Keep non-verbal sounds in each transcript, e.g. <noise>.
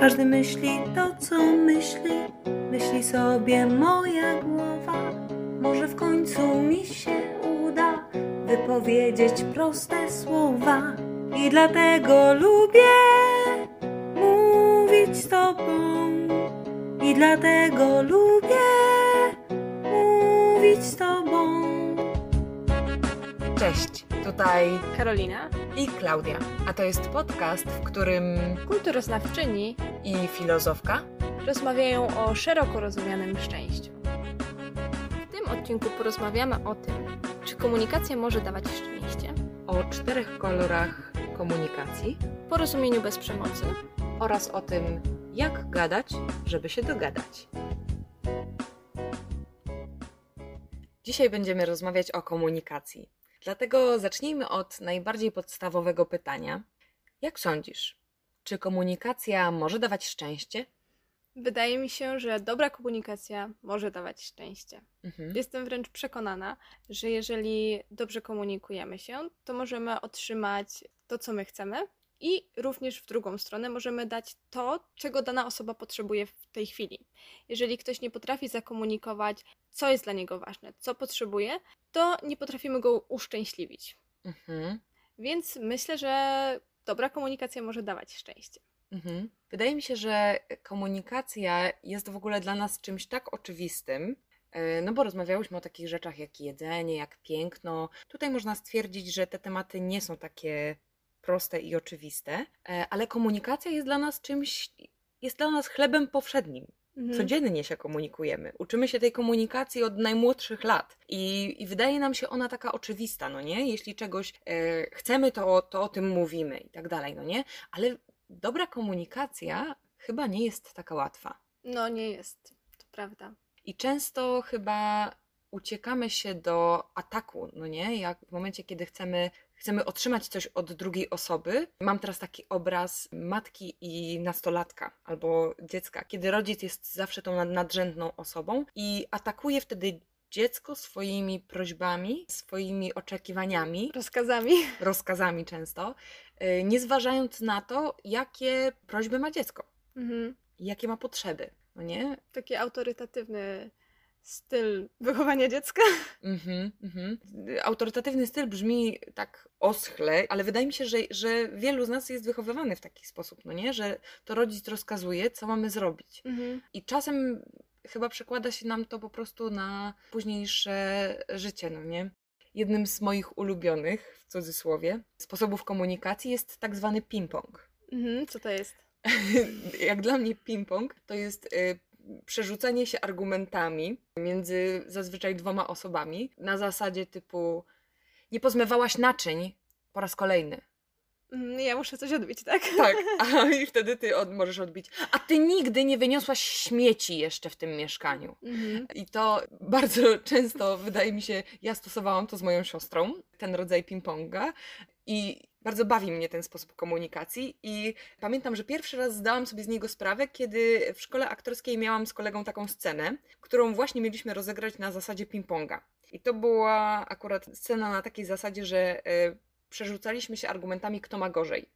Każdy myśli to, co myśli, myśli sobie moja głowa. Może w końcu mi się uda wypowiedzieć proste słowa. I dlatego lubię mówić z tobą. I dlatego lubię mówić z tobą. Cześć, tutaj Karolina, i Klaudia, a to jest podcast, w którym kulturoznawczyni, i filozofka rozmawiają o szeroko rozumianym szczęściu. W tym odcinku porozmawiamy o tym, czy komunikacja może dawać szczęście, o czterech kolorach komunikacji porozumieniu bez przemocy, oraz o tym, jak gadać, żeby się dogadać. Dzisiaj będziemy rozmawiać o komunikacji. Dlatego zacznijmy od najbardziej podstawowego pytania. Jak sądzisz, czy komunikacja może dawać szczęście? Wydaje mi się, że dobra komunikacja może dawać szczęście. Mhm. Jestem wręcz przekonana, że jeżeli dobrze komunikujemy się, to możemy otrzymać to, co my chcemy, i również w drugą stronę możemy dać to, czego dana osoba potrzebuje w tej chwili. Jeżeli ktoś nie potrafi zakomunikować, co jest dla niego ważne, co potrzebuje, to nie potrafimy go uszczęśliwić. Mhm. Więc myślę, że dobra komunikacja może dawać szczęście. Mhm. Wydaje mi się, że komunikacja jest w ogóle dla nas czymś tak oczywistym, e, no bo rozmawiałyśmy o takich rzeczach jak jedzenie, jak piękno. Tutaj można stwierdzić, że te tematy nie są takie proste i oczywiste, e, ale komunikacja jest dla nas czymś, jest dla nas chlebem powszednim. Mhm. Codziennie się komunikujemy. Uczymy się tej komunikacji od najmłodszych lat i, i wydaje nam się ona taka oczywista, no nie? Jeśli czegoś e, chcemy, to, to o tym mówimy i tak dalej, no nie? Ale dobra komunikacja chyba nie jest taka łatwa. No nie jest, to prawda. I często chyba uciekamy się do ataku, no nie? Jak w momencie, kiedy chcemy, chcemy otrzymać coś od drugiej osoby. Mam teraz taki obraz matki i nastolatka albo dziecka, kiedy rodzic jest zawsze tą nad- nadrzędną osobą i atakuje wtedy dziecko swoimi prośbami, swoimi oczekiwaniami, Rozkazami. <laughs> rozkazami często, y, nie zważając na to, jakie prośby ma dziecko, Mhm. jakie ma potrzeby, no nie? Taki autorytatywny styl wychowania dziecka. Mhm, mhm. Autorytatywny styl brzmi tak oschle, ale wydaje mi się, że, że wielu z nas jest wychowywany w taki sposób, no nie? Że to rodzic rozkazuje, co mamy zrobić. Mhm. I czasem chyba przekłada się nam to po prostu na późniejsze życie, no nie? Jednym z moich ulubionych, w cudzysłowie, sposobów komunikacji jest tak zwany ping-pong. Co to jest? <laughs> Jak dla mnie ping-pong to jest przerzucanie się argumentami między zazwyczaj dwoma osobami na zasadzie typu nie pozmywałaś naczyń po raz kolejny. Mhm, Ja muszę coś odbić, tak? Tak, <laughs> a i wtedy ty od, możesz odbić. A ty nigdy nie wyniosłaś śmieci jeszcze w tym mieszkaniu. Mhm. I to bardzo często, wydaje mi się, ja stosowałam to z moją siostrą, ten rodzaj ping-ponga. I bardzo bawi mnie ten sposób komunikacji. I pamiętam, że pierwszy raz zdałam sobie z niego sprawę, kiedy w szkole aktorskiej miałam z kolegą taką scenę, którą właśnie mieliśmy rozegrać na zasadzie ping-ponga. I to była akurat scena na takiej zasadzie, że e, przerzucaliśmy się argumentami, kto ma gorzej.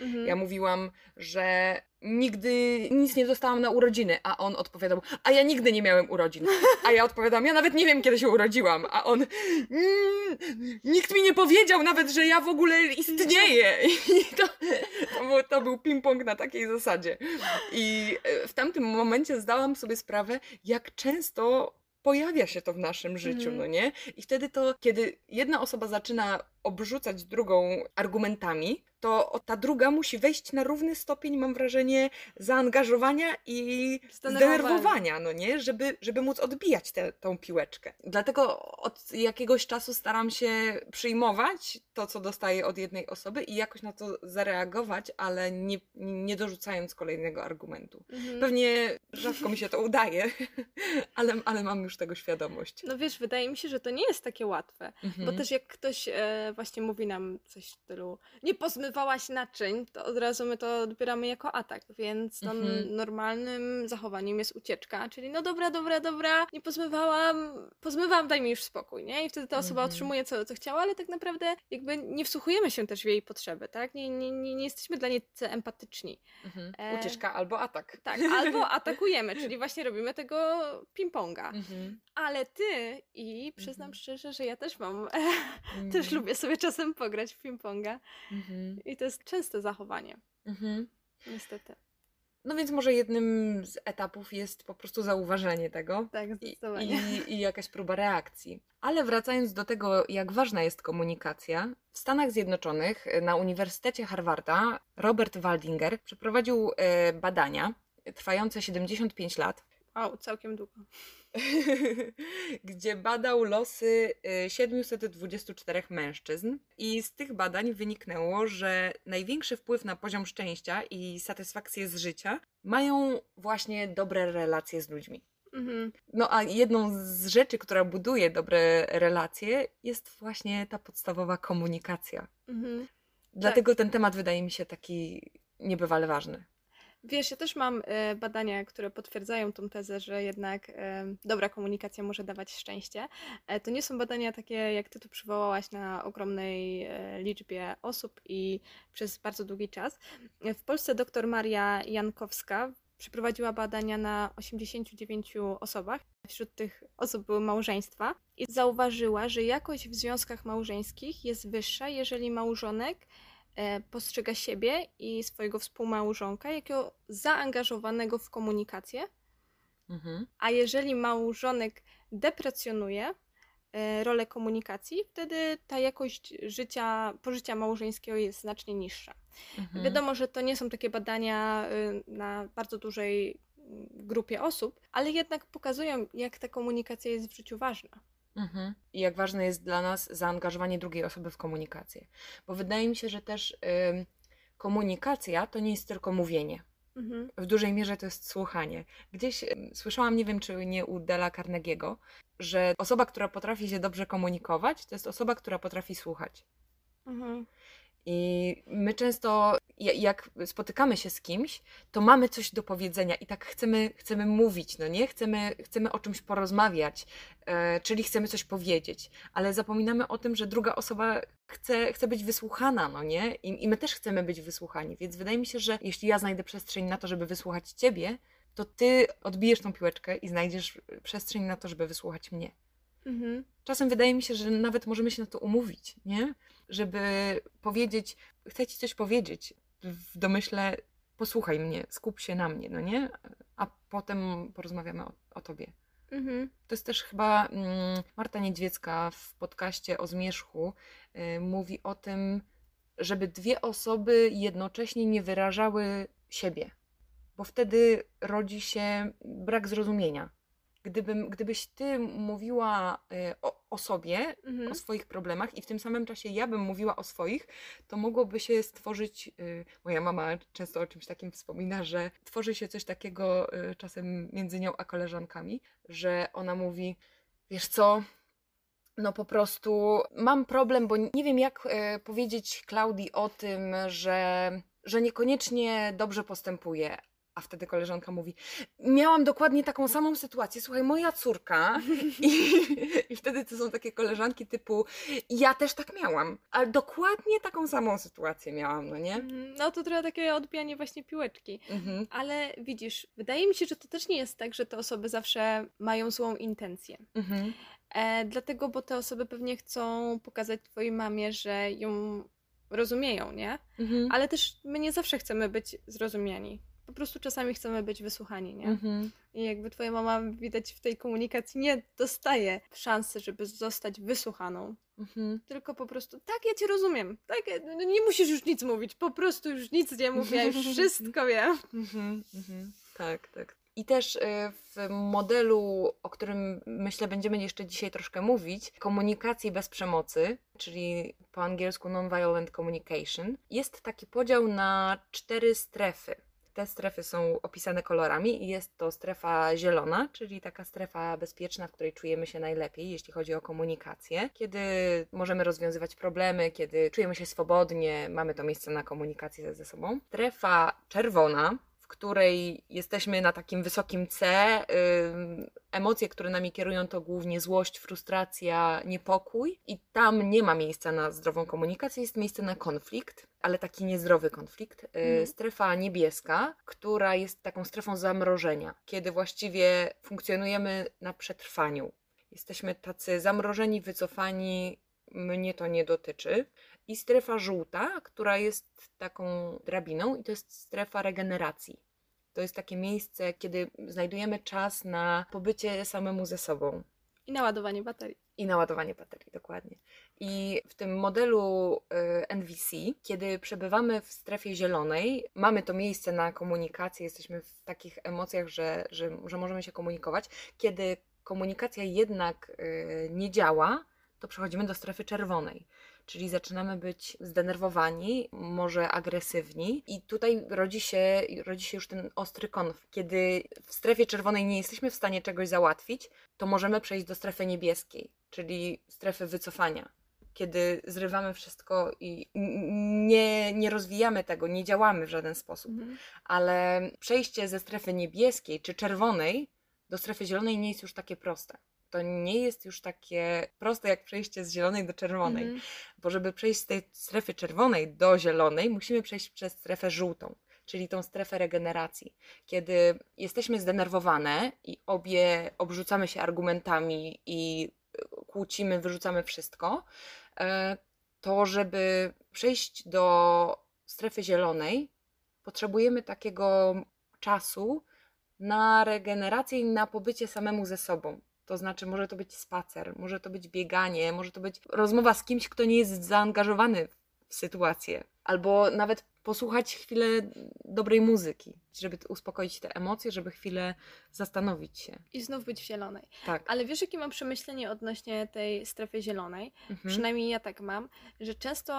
Mhm. Ja mówiłam, że nigdy nic nie dostałam na urodziny, a on odpowiadał, a ja nigdy nie miałem urodzin. A ja odpowiadam, ja nawet nie wiem, kiedy się urodziłam. A on, mm, nikt mi nie powiedział nawet, że ja w ogóle istnieję. <laughs> I to, to, był, to był ping-pong na takiej zasadzie. I e, w tamtym momencie zdałam sobie sprawę, jak często pojawia się to w naszym życiu, Mhm. no nie? I wtedy to, kiedy jedna osoba zaczyna obrzucać drugą argumentami, to ta druga musi wejść na równy stopień, mam wrażenie, zaangażowania i Zdenerwowania. no nie? Żeby, żeby móc odbijać tę tą piłeczkę. Dlatego od jakiegoś czasu staram się przyjmować to, co dostaję od jednej osoby i jakoś na to zareagować, ale nie, nie dorzucając kolejnego argumentu. Mhm. Pewnie rzadko mi się to udaje, <laughs> ale, ale mam już tego świadomość. No wiesz, wydaje mi się, że to nie jest takie łatwe, Mhm. bo też jak ktoś e, właśnie mówi nam coś w stylu nie pozmywałaś naczyń, to od razu my to odbieramy jako atak, więc no, Mhm. normalnym zachowaniem jest ucieczka, czyli no dobra, dobra, dobra, nie pozmywałam, pozmywałam, daj mi już spokój, nie? I wtedy ta osoba Mhm. otrzymuje co, co chciała, ale tak naprawdę jakby nie wsłuchujemy się też w jej potrzeby, tak? Nie, nie, nie, nie jesteśmy dla niej empatyczni. Mhm. E, Ucieczka albo atak. Tak, <laughs> albo atakujemy, czyli właśnie robimy tego ping-ponga. Mhm. Ale ty, i przyznam Mhm. szczerze, że ja też mam, <laughs> Mhm. też lubię sobie czasem pograć w ping-ponga. Mhm. I to jest częste zachowanie, Mhm. niestety. No więc może jednym z etapów jest po prostu zauważenie tego Tak, i, i, i jakaś próba reakcji. Ale wracając do tego, jak ważna jest komunikacja, w Stanach Zjednoczonych e, na Uniwersytecie Harvarda Robert Waldinger przeprowadził e, badania trwające 75 lat, Wow, całkiem długo. <laughs> gdzie badał losy e, 724 mężczyzn. I z tych badań wyniknęło, że największy wpływ na poziom szczęścia i satysfakcję z życia mają właśnie dobre relacje z ludźmi. Mhm. No a jedną z rzeczy, która buduje dobre relacje, jest właśnie ta podstawowa komunikacja. Mhm. Dlatego ten temat wydaje mi się taki niebywale ważny. Wiesz, ja też mam e, badania, które potwierdzają tą tezę, że jednak e, dobra komunikacja może dawać szczęście. E, to nie są badania takie, jak ty tu przywołałaś, na ogromnej liczbie osób i przez bardzo długi czas. W Polsce dr Maria Jankowska przeprowadziła badania na 89 osobach. Wśród tych osób były małżeństwa i zauważyła, że jakość w związkach małżeńskich jest wyższa, jeżeli małżonek postrzega siebie i swojego współmałżonka jako zaangażowanego w komunikację, Mhm. a jeżeli małżonek deprecjonuje e, rolę komunikacji, wtedy ta jakość życia, pożycia małżeńskiego jest znacznie niższa. Mhm. Wiadomo, że to nie są takie badania y, na bardzo dużej mm, grupie osób, ale jednak pokazują, jak ta komunikacja jest w życiu ważna. Mhm. I jak ważne jest dla nas zaangażowanie drugiej osoby w komunikację. Bo wydaje mi się, że też ym, komunikacja to nie jest tylko mówienie. Mhm. W dużej mierze to jest słuchanie. Gdzieś słyszałam, nie wiem czy nie u Dela Carnegie'ego, że osoba, która potrafi się dobrze komunikować, to jest osoba, która potrafi słuchać. Mhm. I my często, ja- jak spotykamy się z kimś, to mamy coś do powiedzenia i tak chcemy, chcemy mówić, no nie? Chcemy, chcemy o czymś porozmawiać, e, czyli chcemy coś powiedzieć, ale zapominamy o tym, że druga osoba chce, chce być wysłuchana, no nie? I, I my też chcemy być wysłuchani, więc wydaje mi się, że jeśli ja znajdę przestrzeń na to, żeby wysłuchać ciebie, to ty odbijesz tą piłeczkę i znajdziesz przestrzeń na to, żeby wysłuchać mnie. Mhm. Czasem wydaje mi się, że nawet możemy się na to umówić, nie? Żeby powiedzieć, chcę ci coś powiedzieć, w domyśle posłuchaj mnie, skup się na mnie, no nie? A potem porozmawiamy o, o tobie. Mhm. To jest też chyba mm, Marta Niedźwiecka w podcaście o zmierzchu y, mówi o tym, żeby dwie osoby jednocześnie nie wyrażały siebie, bo wtedy rodzi się brak zrozumienia. Gdybym, gdybyś ty mówiła y, o, o sobie, Mhm. o swoich problemach i w tym samym czasie ja bym mówiła o swoich, to mogłoby się stworzyć, y, moja mama często o czymś takim wspomina, że tworzy się coś takiego y, czasem między nią a koleżankami, że ona mówi, wiesz co, no po prostu mam problem, bo nie wiem jak powiedzieć Klaudii o tym, że, że niekoniecznie dobrze postępuje. A wtedy koleżanka mówi: Miałam dokładnie taką samą sytuację. Słuchaj, moja córka. I, I wtedy to są takie koleżanki typu: Ja też tak miałam, ale dokładnie taką samą sytuację miałam, no nie? Mhm. No to trochę takie odbijanie właśnie piłeczki. Mhm. Ale widzisz, wydaje mi się, że to też nie jest tak, że te osoby zawsze mają złą intencję. Mhm. E, dlatego, bo te osoby pewnie chcą pokazać twojej mamie, że ją rozumieją, nie? Mhm. Ale też my nie zawsze chcemy być zrozumiani. Po prostu czasami chcemy być wysłuchani, nie? Mhm. I jakby twoja mama widać w tej komunikacji nie dostaje szansy, żeby zostać wysłuchaną. Mhm. Tylko po prostu, tak, ja cię rozumiem. Tak, no nie musisz już nic mówić. Po prostu już nic nie mów, ja już <laughs> wszystko wiem. Mhm, mhm. Tak, tak. I też y, w modelu, o którym myślę będziemy jeszcze dzisiaj troszkę mówić, komunikacji bez przemocy, czyli po angielsku non-violent communication, jest taki podział na cztery strefy. Te strefy są opisane kolorami i jest to strefa zielona, czyli taka strefa bezpieczna, w której czujemy się najlepiej, jeśli chodzi o komunikację, kiedy możemy rozwiązywać problemy, kiedy czujemy się swobodnie, mamy to miejsce na komunikację ze sobą. Strefa czerwona, w której jesteśmy na takim wysokim C. Emocje, które nami kierują, to głównie złość, frustracja, niepokój, i tam nie ma miejsca na zdrową komunikację, jest miejsce na konflikt, ale taki niezdrowy konflikt. Y, Mhm. Strefa niebieska, która jest taką strefą zamrożenia, kiedy właściwie funkcjonujemy na przetrwaniu. Jesteśmy tacy zamrożeni, wycofani, mnie to nie dotyczy. I strefa żółta, która jest taką drabiną, i to jest strefa regeneracji. To jest takie miejsce, kiedy znajdujemy czas na pobycie samemu ze sobą I naładowanie baterii. i naładowanie baterii, dokładnie. I w tym modelu y, NVC, kiedy przebywamy w strefie zielonej, mamy to miejsce na komunikację, jesteśmy w takich emocjach, że, że, że możemy się komunikować. Kiedy komunikacja jednak y, nie działa, to przechodzimy do strefy czerwonej. Czyli zaczynamy być zdenerwowani, może agresywni, i tutaj rodzi się, rodzi się już ten ostry konflikt. Kiedy w strefie czerwonej nie jesteśmy w stanie czegoś załatwić, to możemy przejść do strefy niebieskiej, czyli strefy wycofania. Kiedy zrywamy wszystko i nie, nie rozwijamy tego, nie działamy w żaden sposób. Mhm. Ale przejście ze strefy niebieskiej czy czerwonej do strefy zielonej nie jest już takie proste. To nie jest już takie proste jak przejście z zielonej do czerwonej, Mhm. bo żeby przejść z tej strefy czerwonej do zielonej, musimy przejść przez strefę żółtą, czyli tą strefę regeneracji. Kiedy jesteśmy zdenerwowane i obie obrzucamy się argumentami i y, kłócimy, wyrzucamy wszystko, e, to żeby przejść do strefy zielonej, potrzebujemy takiego czasu na regenerację i na pobycie samemu ze sobą. To znaczy, może to być spacer, może to być bieganie, może to być rozmowa z kimś, kto nie jest zaangażowany w sytuację, albo nawet posłuchać chwilę dobrej muzyki, żeby uspokoić te emocje, żeby chwilę zastanowić się. I znów być w zielonej. Tak. Ale wiesz, jakie mam przemyślenie odnośnie tej strefy zielonej? Mhm. Przynajmniej ja tak mam, że często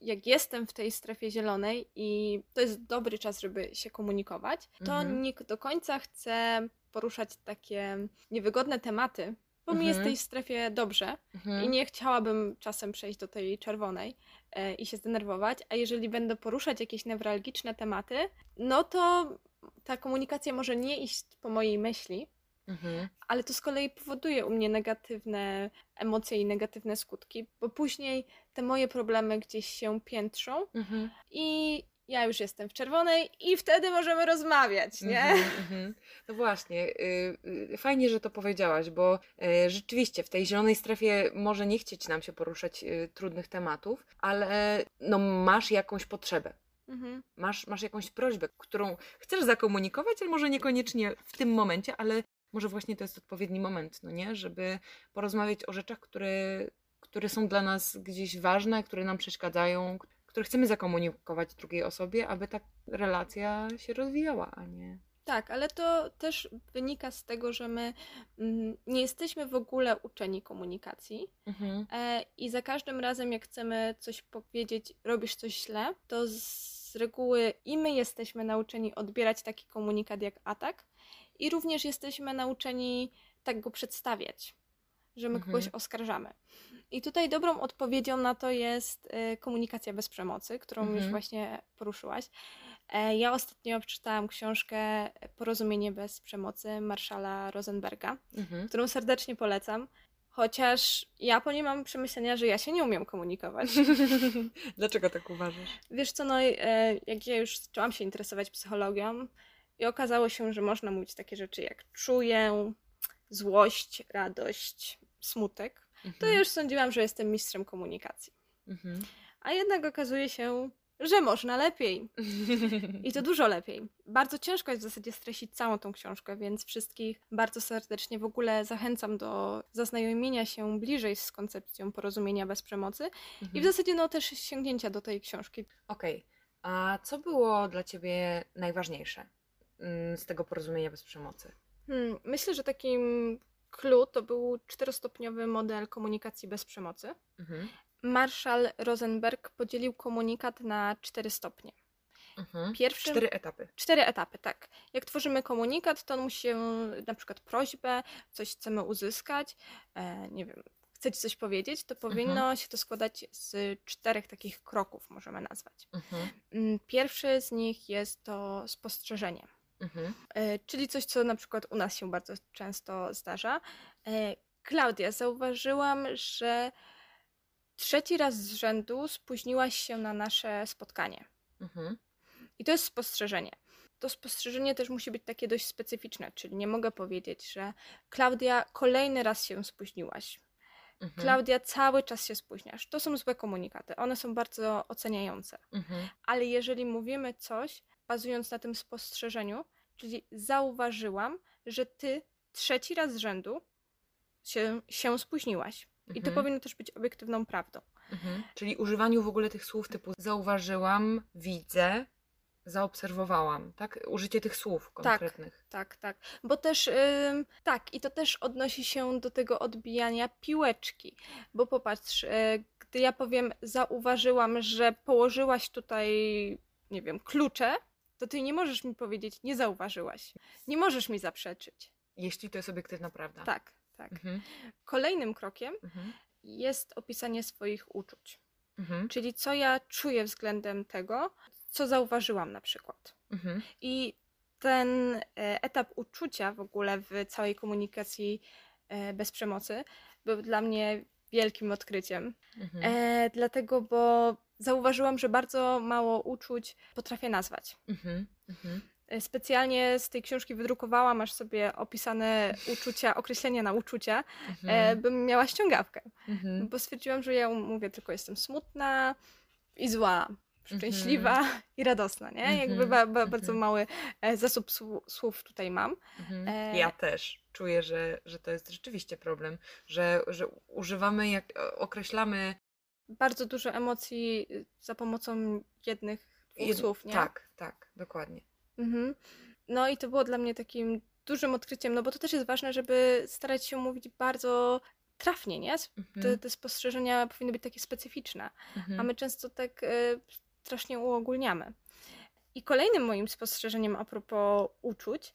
jak jestem w tej strefie zielonej i to jest dobry czas, żeby się komunikować, to Mhm. nie do końca chcę poruszać takie niewygodne tematy, bo mi jest w Mhm. tej strefie dobrze Mhm. i nie chciałabym czasem przejść do tej czerwonej e, i się zdenerwować, a jeżeli będę poruszać jakieś newralgiczne tematy, no to ta komunikacja może nie iść po mojej myśli, Mhm. ale to z kolei powoduje u mnie negatywne emocje i negatywne skutki, bo później te moje problemy gdzieś się piętrzą Mhm. i ja już jestem w czerwonej i wtedy możemy rozmawiać, nie? Mhm, mhm. No właśnie, y, y, fajnie, że to powiedziałaś, bo y, rzeczywiście w tej zielonej strefie może nie chcieć nam się poruszać trudnych tematów, ale no, masz jakąś potrzebę. Mhm. Masz, masz jakąś prośbę, którą chcesz zakomunikować, ale może niekoniecznie w tym momencie, ale może właśnie to jest odpowiedni moment, no nie? Żeby porozmawiać o rzeczach, które, które są dla nas gdzieś ważne, które nam przeszkadzają, które chcemy zakomunikować drugiej osobie, aby ta relacja się rozwijała, a nie. Tak, ale to też wynika z tego, że my mm, nie jesteśmy w ogóle uczeni komunikacji Mhm. e, i za każdym razem, jak chcemy coś powiedzieć, robisz coś źle, to z reguły i my jesteśmy nauczeni odbierać taki komunikat jak atak, i również jesteśmy nauczeni tak go przedstawiać, że my Mhm. kogoś oskarżamy. I tutaj dobrą odpowiedzią na to jest e, komunikacja bez przemocy, którą już Mhm. właśnie poruszyłaś. E, Ja ostatnio przeczytałam książkę Porozumienie bez przemocy Marszala Rosenberga, Mhm. którą serdecznie polecam. Chociaż ja po niej mam przemyślenia, że ja się nie umiem komunikować. <laughs> <laughs> Dlaczego tak uważasz? Wiesz co, no e, jak ja już zaczęłam się interesować psychologią i okazało się, że można mówić takie rzeczy jak czuję, złość, radość, smutek, to ja już sądziłam, że jestem mistrzem komunikacji. Mhm. A jednak okazuje się, że można lepiej. I to dużo lepiej. Bardzo ciężko jest w zasadzie streścić całą tą książkę, więc wszystkich bardzo serdecznie w ogóle zachęcam do zaznajomienia się bliżej z koncepcją porozumienia bez przemocy i w Mhm. zasadzie no też sięgnięcia do tej książki. Okej, a co było dla Ciebie najważniejsze mm, z tego porozumienia bez przemocy? Hmm, myślę, że takim clue to był czterostopniowy model komunikacji bez przemocy. Mhm. Marshall Rosenberg podzielił komunikat na cztery stopnie. Mhm. Pierwszym... Cztery etapy. Cztery etapy, tak. Jak tworzymy komunikat, to on musi na przykład prośbę, coś chcemy uzyskać, e, nie wiem, chcecie coś powiedzieć, to powinno Mhm. się to składać z czterech takich kroków, możemy nazwać. Mhm. Mm, Pierwszy z nich jest to spostrzeżenie, Mhm. e, czyli coś, co na przykład u nas się bardzo często zdarza. E, Klaudia, zauważyłam, że trzeci raz z rzędu spóźniłaś się na nasze spotkanie. Mhm. I to jest spostrzeżenie. To spostrzeżenie też musi być takie dość specyficzne, czyli nie mogę powiedzieć, że Klaudia, kolejny raz się spóźniłaś. Mhm. Klaudia, cały czas się spóźniasz. To są złe komunikaty. One są bardzo oceniające. Mhm. Ale jeżeli mówimy coś bazując na tym spostrzeżeniu, czyli zauważyłam, że ty trzeci raz z rzędu się, się spóźniłaś. I to Mhm. powinno też być obiektywną prawdą. Mhm. Czyli używaniu w ogóle tych słów typu zauważyłam, widzę, zaobserwowałam, tak? Użycie tych słów konkretnych. Tak, tak. Bo też, ym, tak, i to też odnosi się do tego odbijania piłeczki. Bo popatrz, y, gdy ja powiem, zauważyłam, że położyłaś tutaj, nie wiem, klucze, to ty nie możesz mi powiedzieć, nie zauważyłaś. Nie możesz mi zaprzeczyć. Jeśli to jest obiektywna prawda. Tak, tak. Mhm. Kolejnym krokiem Mhm. jest opisanie swoich uczuć. Mhm. Czyli co ja czuję względem tego, co zauważyłam na przykład. Mhm. I ten e, etap uczucia w ogóle w całej komunikacji e, bez przemocy był dla mnie wielkim odkryciem. Mhm. E, dlatego, bo zauważyłam, że bardzo mało uczuć potrafię nazwać. Mhm. Mhm. E, Specjalnie z tej książki wydrukowałam aż sobie opisane uczucia, określenia na uczucia, e, Mhm. bym miała ściągawkę. Mhm. Bo stwierdziłam, że ja mówię tylko jestem smutna i zła, szczęśliwa i radosna, nie? Mhm, Jakby ba, ba, bardzo mhm. mały e, zasób słów tutaj mam. Mhm. E, Ja też czuję, że, że to jest rzeczywiście problem, że, że używamy, jak określamy Bardzo dużo emocji y, za pomocą jednych jed- słów, nie? Tak, tak, dokładnie. Mhm. No i to było dla mnie takim dużym odkryciem, no bo to też jest ważne, żeby starać się mówić bardzo trafnie, nie? S- Mhm. Te, te spostrzeżenia powinny być takie specyficzne. Mhm. a my często tak e, strasznie uogólniamy. I kolejnym moim spostrzeżeniem a propos uczuć,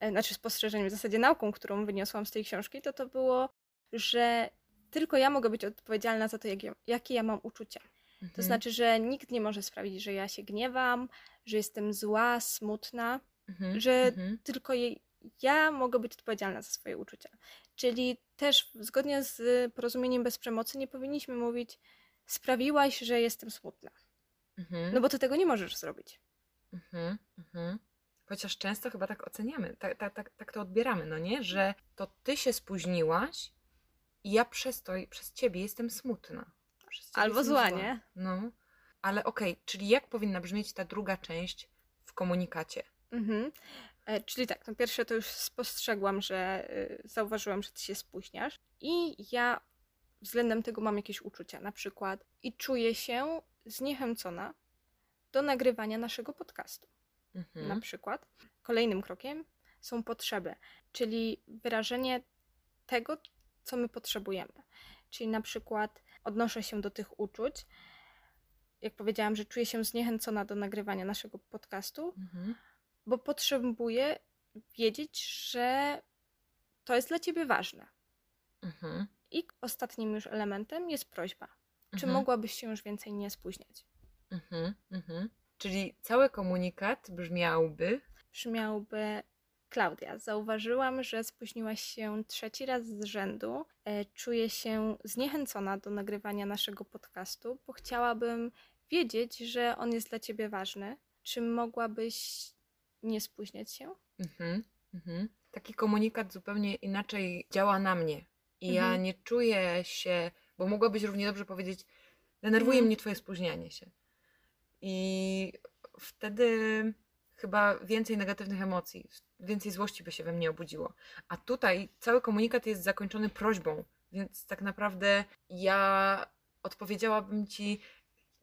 e, znaczy spostrzeżeniem, w zasadzie nauką, którą wyniosłam z tej książki, to to było, że tylko ja mogę być odpowiedzialna za to, jak ja, jakie ja mam uczucia. To Mhm. znaczy, że nikt nie może sprawić, że ja się gniewam, że jestem zła, smutna, Mhm. że Mhm. tylko jej, ja mogę być odpowiedzialna za swoje uczucia. Czyli też zgodnie z porozumieniem bez przemocy nie powinniśmy mówić sprawiłaś, że jestem smutna. Mhm. No bo ty tego nie możesz zrobić. Mhm, mhm. Chociaż często chyba tak oceniamy, tak, tak, tak, tak to odbieramy, no nie? Że to ty się spóźniłaś i ja przez to, przez ciebie jestem smutna. Albo zła, nie? No, ale okej, czyli jak powinna brzmieć ta druga część w komunikacie? Mhm. E, czyli tak, no pierwsze to już spostrzegłam, że y, zauważyłam, że ty się spóźniasz i ja względem tego mam jakieś uczucia, na przykład i czuję się zniechęcona do nagrywania naszego podcastu. Mhm. Na przykład kolejnym krokiem są potrzeby, czyli wyrażenie tego, co my potrzebujemy. Czyli na przykład odnoszę się do tych uczuć. Jak powiedziałam, że czuję się zniechęcona do nagrywania naszego podcastu, Mhm. bo potrzebuję wiedzieć, że to jest dla ciebie ważne. Mhm. I ostatnim już elementem jest prośba. Czy Mhm. mogłabyś się już więcej nie spóźniać? Mhm. Mhm. Czyli cały komunikat brzmiałby brzmiałby Klaudia, zauważyłam, że spóźniłaś się trzeci raz z rzędu. E, Czuję się zniechęcona do nagrywania naszego podcastu, bo chciałabym wiedzieć, że on jest dla ciebie ważny. Czy mogłabyś nie spóźniać się? Mhm, mhm. Taki komunikat zupełnie inaczej działa na mnie. I ja Mhm. nie czuję się, bo mogłabyś równie dobrze powiedzieć, denerwuje Mhm. mnie twoje spóźnianie się. I wtedy chyba więcej negatywnych emocji, więcej złości by się we mnie obudziło. A tutaj cały komunikat jest zakończony prośbą, więc tak naprawdę ja odpowiedziałabym ci,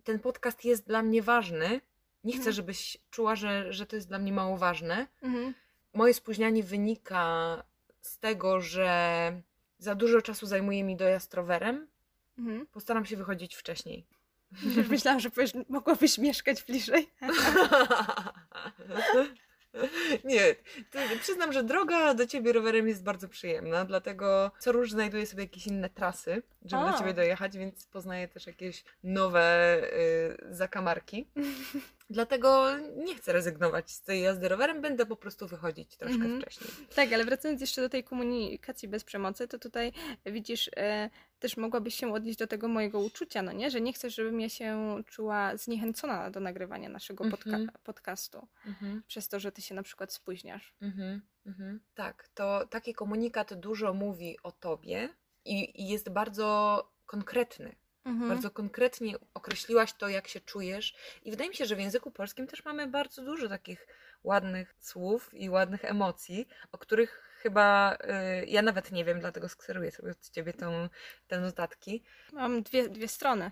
ten podcast jest dla mnie ważny. Nie chcę, Mhm. żebyś czuła, że, że to jest dla mnie mało ważne Mhm. moje spóźnianie wynika z tego, że za dużo czasu zajmuje mi dojazd rowerem. Mhm. Postaram się wychodzić wcześniej. <laughs> Myślałam, że powiesz, mogłabyś mieszkać bliżej. <laughs> <laughs> Nie, przyznam, że droga do ciebie rowerem jest bardzo przyjemna, dlatego co róż znajduję sobie jakieś inne trasy, żeby A. do ciebie dojechać, więc poznaję też jakieś nowe y, zakamarki. <laughs> Dlatego nie chcę rezygnować z tej jazdy rowerem, będę po prostu wychodzić troszkę Mhm. wcześniej. Tak, ale wracając jeszcze do tej komunikacji bez przemocy, to tutaj widzisz, e, też mogłabyś się odnieść do tego mojego uczucia, no nie? Że nie chcesz, żebym ja się czuła zniechęcona do nagrywania naszego podca- Mhm. podcastu, Mhm. przez to, że ty się na przykład spóźniasz. Mhm, mhm. Tak, to taki komunikat dużo mówi o tobie i, i jest bardzo konkretny. Mhm. Bardzo konkretnie określiłaś to, jak się czujesz. I wydaje mi się, że w języku polskim też mamy bardzo dużo takich ładnych słów i ładnych emocji, o których chyba y, ja nawet nie wiem, dlatego skseruję sobie od ciebie tą, te notatki. Mam dwie, dwie strony.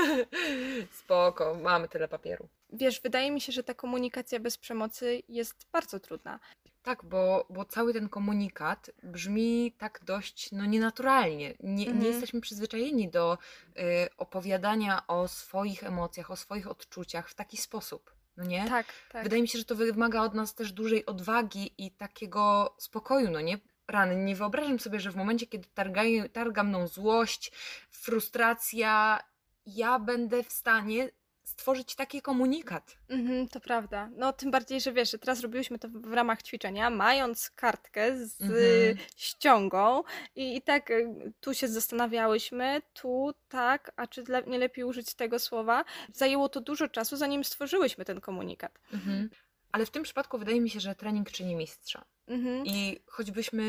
<laughs> Spoko, mamy tyle papieru. Wiesz, wydaje mi się, że ta komunikacja bez przemocy jest bardzo trudna. Tak, bo, bo cały ten komunikat brzmi tak dość no, nienaturalnie. Nie, Mhm. nie jesteśmy przyzwyczajeni do y, opowiadania o swoich emocjach, o swoich odczuciach w taki sposób. No nie? Tak, tak. Wydaje mi się, że to wymaga od nas też dużej odwagi i takiego spokoju, no nie? Rany, nie wyobrażam sobie, że w momencie, kiedy targaje, targa mną złość, frustracja, ja będę w stanie stworzyć taki komunikat. Mhm, to prawda. No tym bardziej, że wiesz, że teraz robiłyśmy to w ramach ćwiczenia, mając kartkę z Mhm. ściągą i, i tak y, tu się zastanawiałyśmy, tu tak, a czy nie lepiej użyć tego słowa? Zajęło to dużo czasu, zanim stworzyłyśmy ten komunikat. Mhm. Ale w tym przypadku wydaje mi się, że trening czyni mistrza. Mhm. I choćbyśmy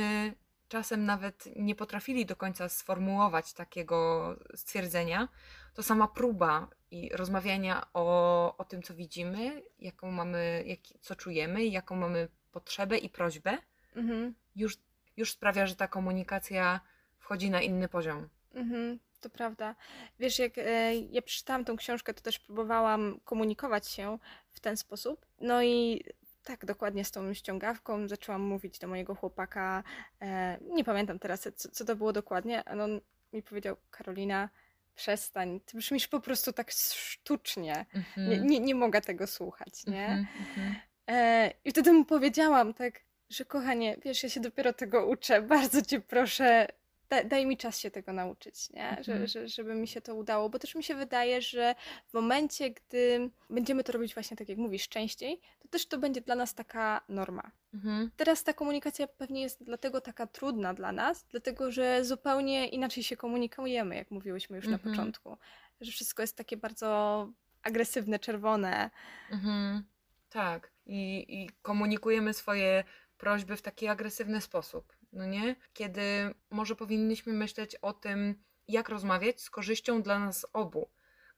czasem nawet nie potrafili do końca sformułować takiego stwierdzenia, to sama próba i rozmawiania o, o tym, co widzimy, jaką mamy, jak, co czujemy, jaką mamy potrzebę i prośbę, Mhm. już, już sprawia, że ta komunikacja wchodzi na inny poziom. Mhm, to prawda. Wiesz, jak e, ja przeczytałam tą książkę, to też próbowałam komunikować się w ten sposób. No i tak, dokładnie z tą ściągawką zaczęłam mówić do mojego chłopaka. E, nie pamiętam teraz, co, co to było dokładnie, ale on mi powiedział: Karolina, przestań, ty brzmisz po prostu tak sztucznie. Mhm. Nie, nie, nie mogę tego słuchać, nie? Mhm, mhm. E, I wtedy mu powiedziałam tak, że kochanie, wiesz, ja się dopiero tego uczę, bardzo cię proszę, da, daj mi czas się tego nauczyć, nie? Że, Mhm. że, żeby mi się to udało, bo też mi się wydaje, że w momencie, gdy będziemy to robić właśnie tak jak mówisz, częściej, to też to będzie dla nas taka norma. Mhm. Teraz ta komunikacja pewnie jest dlatego taka trudna dla nas, dlatego że zupełnie inaczej się komunikujemy, jak mówiłyśmy już na Mhm. początku. Że wszystko jest takie bardzo agresywne, czerwone. Mhm. Tak. I, I komunikujemy swoje prośby w taki agresywny sposób, no nie? Kiedy może powinniśmy myśleć o tym, jak rozmawiać z korzyścią dla nas obu.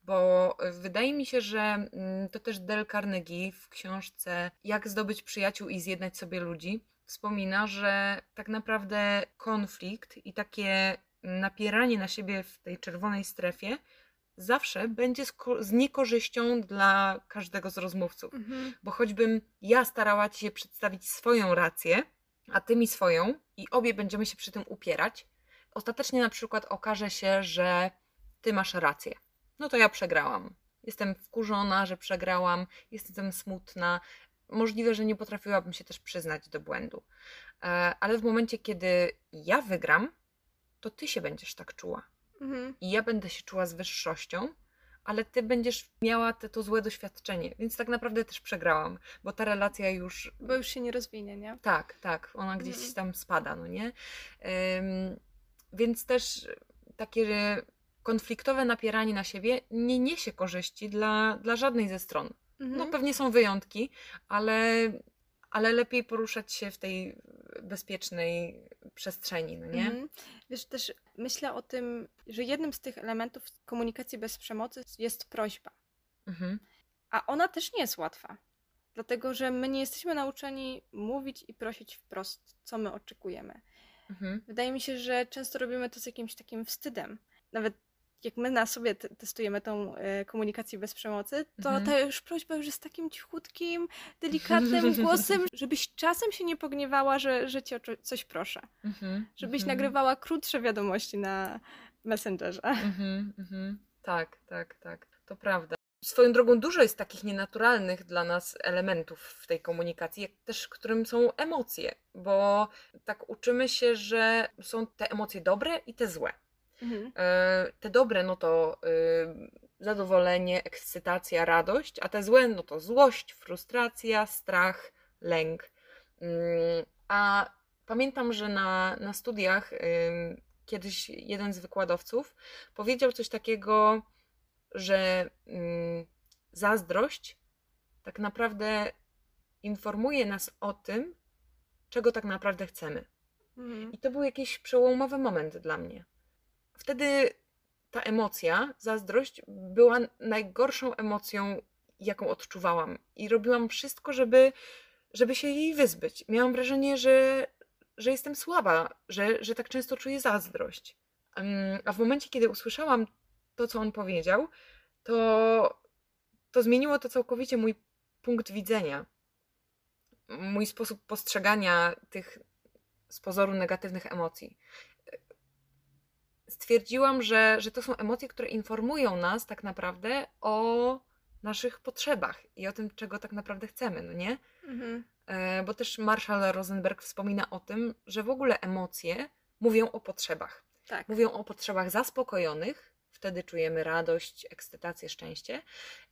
Bo y, wydaje mi się, że mm, to też Del Carnegie w książce Jak zdobyć przyjaciół i zjednać sobie ludzi wspomina, że tak naprawdę konflikt i takie napieranie na siebie w tej czerwonej strefie zawsze będzie z, z niekorzyścią dla każdego z rozmówców. Mhm. Bo choćbym ja starała ci się przedstawić swoją rację, a ty mi swoją, i obie będziemy się przy tym upierać, ostatecznie na przykład okaże się, że ty masz rację. No to ja przegrałam. Jestem wkurzona, że przegrałam, jestem smutna. Możliwe, że nie potrafiłabym się też przyznać do błędu. E, Ale w momencie, kiedy ja wygram, to ty się będziesz tak czuła Mhm. i ja będę się czuła z wyższością, ale ty będziesz miała te, to złe doświadczenie, więc tak naprawdę też przegrałam, bo ta relacja już. Bo już się nie rozwinie, nie? Tak, tak, ona gdzieś Mhm. tam spada, no nie? Ym, więc też takie konfliktowe napieranie na siebie nie niesie korzyści dla, dla żadnej ze stron. Mhm. No pewnie są wyjątki, ale, ale lepiej poruszać się w tej bezpiecznej przestrzeni, no nie? Mhm. Wiesz, też myślę o tym, że jednym z tych elementów komunikacji bez przemocy jest prośba. Mhm. A ona też nie jest łatwa. Dlatego, że my nie jesteśmy nauczeni mówić i prosić wprost, co my oczekujemy. Mhm. Wydaje mi się, że często robimy to z jakimś takim wstydem. Nawet jak my na sobie te- testujemy tą e, komunikację bez przemocy, to Mhm. ta już prośba już jest takim cichutkim, delikatnym <laughs> głosem, żebyś czasem się nie pogniewała, że, że cię o coś proszę. Mhm. Żebyś Mhm. nagrywała krótsze wiadomości na Messengerze. Mhm, mhm. Tak, tak, tak. To prawda. Swoją drogą dużo jest takich nienaturalnych dla nas elementów w tej komunikacji, jak też którym są emocje, bo tak uczymy się, że są te emocje dobre i te złe. Mhm. E, Te dobre, no to y, zadowolenie, ekscytacja, radość, a te złe, no to złość, frustracja, strach, lęk. Mm, A pamiętam, że na, na studiach ym, kiedyś jeden z wykładowców powiedział coś takiego, że ym, zazdrość tak naprawdę informuje nas o tym, czego tak naprawdę chcemy. Mhm. I to był jakiś przełomowy moment dla mnie. Wtedy ta emocja, zazdrość, była najgorszą emocją, jaką odczuwałam. I robiłam wszystko, żeby, żeby się jej wyzbyć. Miałam wrażenie, że, że jestem słaba, że, że tak często czuję zazdrość. A w momencie, kiedy usłyszałam to, co on powiedział, to, to zmieniło to całkowicie mój punkt widzenia. Mój sposób postrzegania tych z pozoru negatywnych emocji. Stwierdziłam, że, że to są emocje, które informują nas tak naprawdę o naszych potrzebach i o tym, czego tak naprawdę chcemy, no nie? Mhm. E, Bo też Marshall Rosenberg wspomina o tym, że w ogóle emocje mówią o potrzebach. Tak. Mówią o potrzebach zaspokojonych, wtedy czujemy radość, ekscytację, szczęście,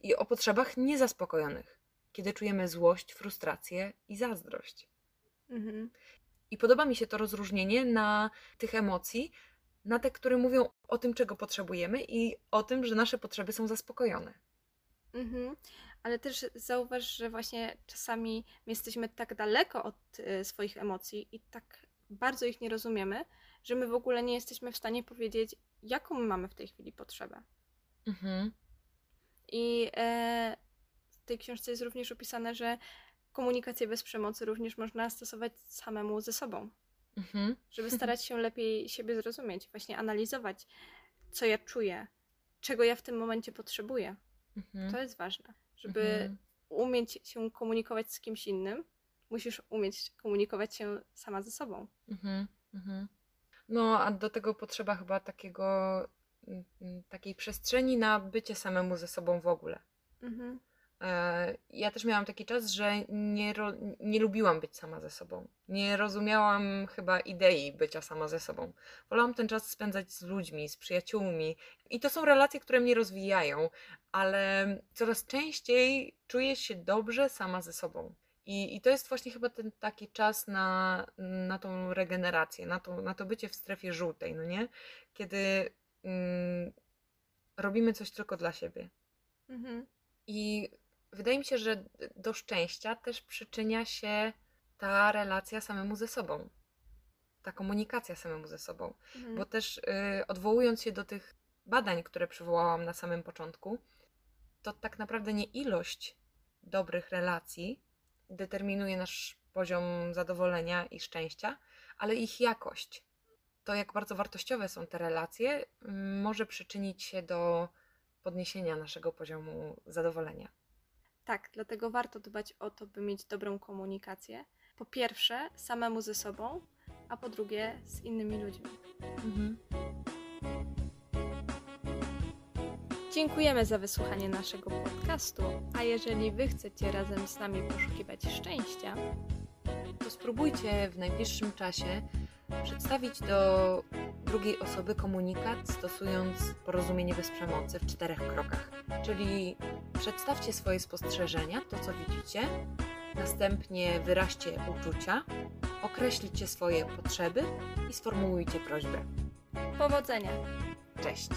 i o potrzebach niezaspokojonych, kiedy czujemy złość, frustrację i zazdrość. Mhm. I podoba mi się to rozróżnienie na tych emocji, na te, które mówią o tym, czego potrzebujemy i o tym, że nasze potrzeby są zaspokojone. Mhm. Ale też zauważ, że właśnie czasami my jesteśmy tak daleko od y, swoich emocji i tak bardzo ich nie rozumiemy, że my w ogóle nie jesteśmy w stanie powiedzieć, jaką my mamy w tej chwili potrzebę. Mhm. I e, w tej książce jest również opisane, że komunikację bez przemocy również można stosować samemu ze sobą, Mhm. żeby starać się lepiej siebie zrozumieć, właśnie analizować, co ja czuję, czego ja w tym momencie potrzebuję. Mhm. To jest ważne, żeby Mhm. umieć się komunikować z kimś innym, musisz umieć komunikować się sama ze sobą. Mhm. Mhm. No, a do tego potrzeba chyba takiego, mm, mm, takiej przestrzeni na bycie samemu ze sobą w ogóle. Mhm. E, Ja też miałam taki czas, że nie, nie lubiłam być sama ze sobą. Nie rozumiałam chyba idei bycia sama ze sobą. Wolałam ten czas spędzać z ludźmi, z przyjaciółmi. I to są relacje, które mnie rozwijają, ale coraz częściej czuję się dobrze sama ze sobą. I, I to jest właśnie chyba ten taki czas na, na tą regenerację, na to, na to bycie w strefie żółtej, no nie? Kiedy mm, robimy coś tylko dla siebie. Mhm. I wydaje mi się, że do szczęścia też przyczynia się ta relacja samemu ze sobą. Ta komunikacja samemu ze sobą. Mhm. Bo też y, odwołując się do tych badań, które przywołałam na samym początku, to tak naprawdę nie ilość dobrych relacji determinuje nasz poziom zadowolenia i szczęścia, ale ich jakość. To, jak bardzo wartościowe są te relacje, może przyczynić się do podniesienia naszego poziomu zadowolenia. Tak, dlatego warto dbać o to, by mieć dobrą komunikację. Po pierwsze, samemu ze sobą, a po drugie, z innymi ludźmi. Dziękujemy za wysłuchanie naszego podcastu, a jeżeli Wy chcecie razem z nami poszukiwać szczęścia, To spróbujcie w najbliższym czasie przedstawić do drugiej osoby komunikat, stosując porozumienie bez przemocy w czterech krokach. Czyli przedstawcie swoje spostrzeżenia, to co widzicie, następnie wyraźcie uczucia, określicie swoje potrzeby i sformułujcie prośbę. powodzenia! Cześć!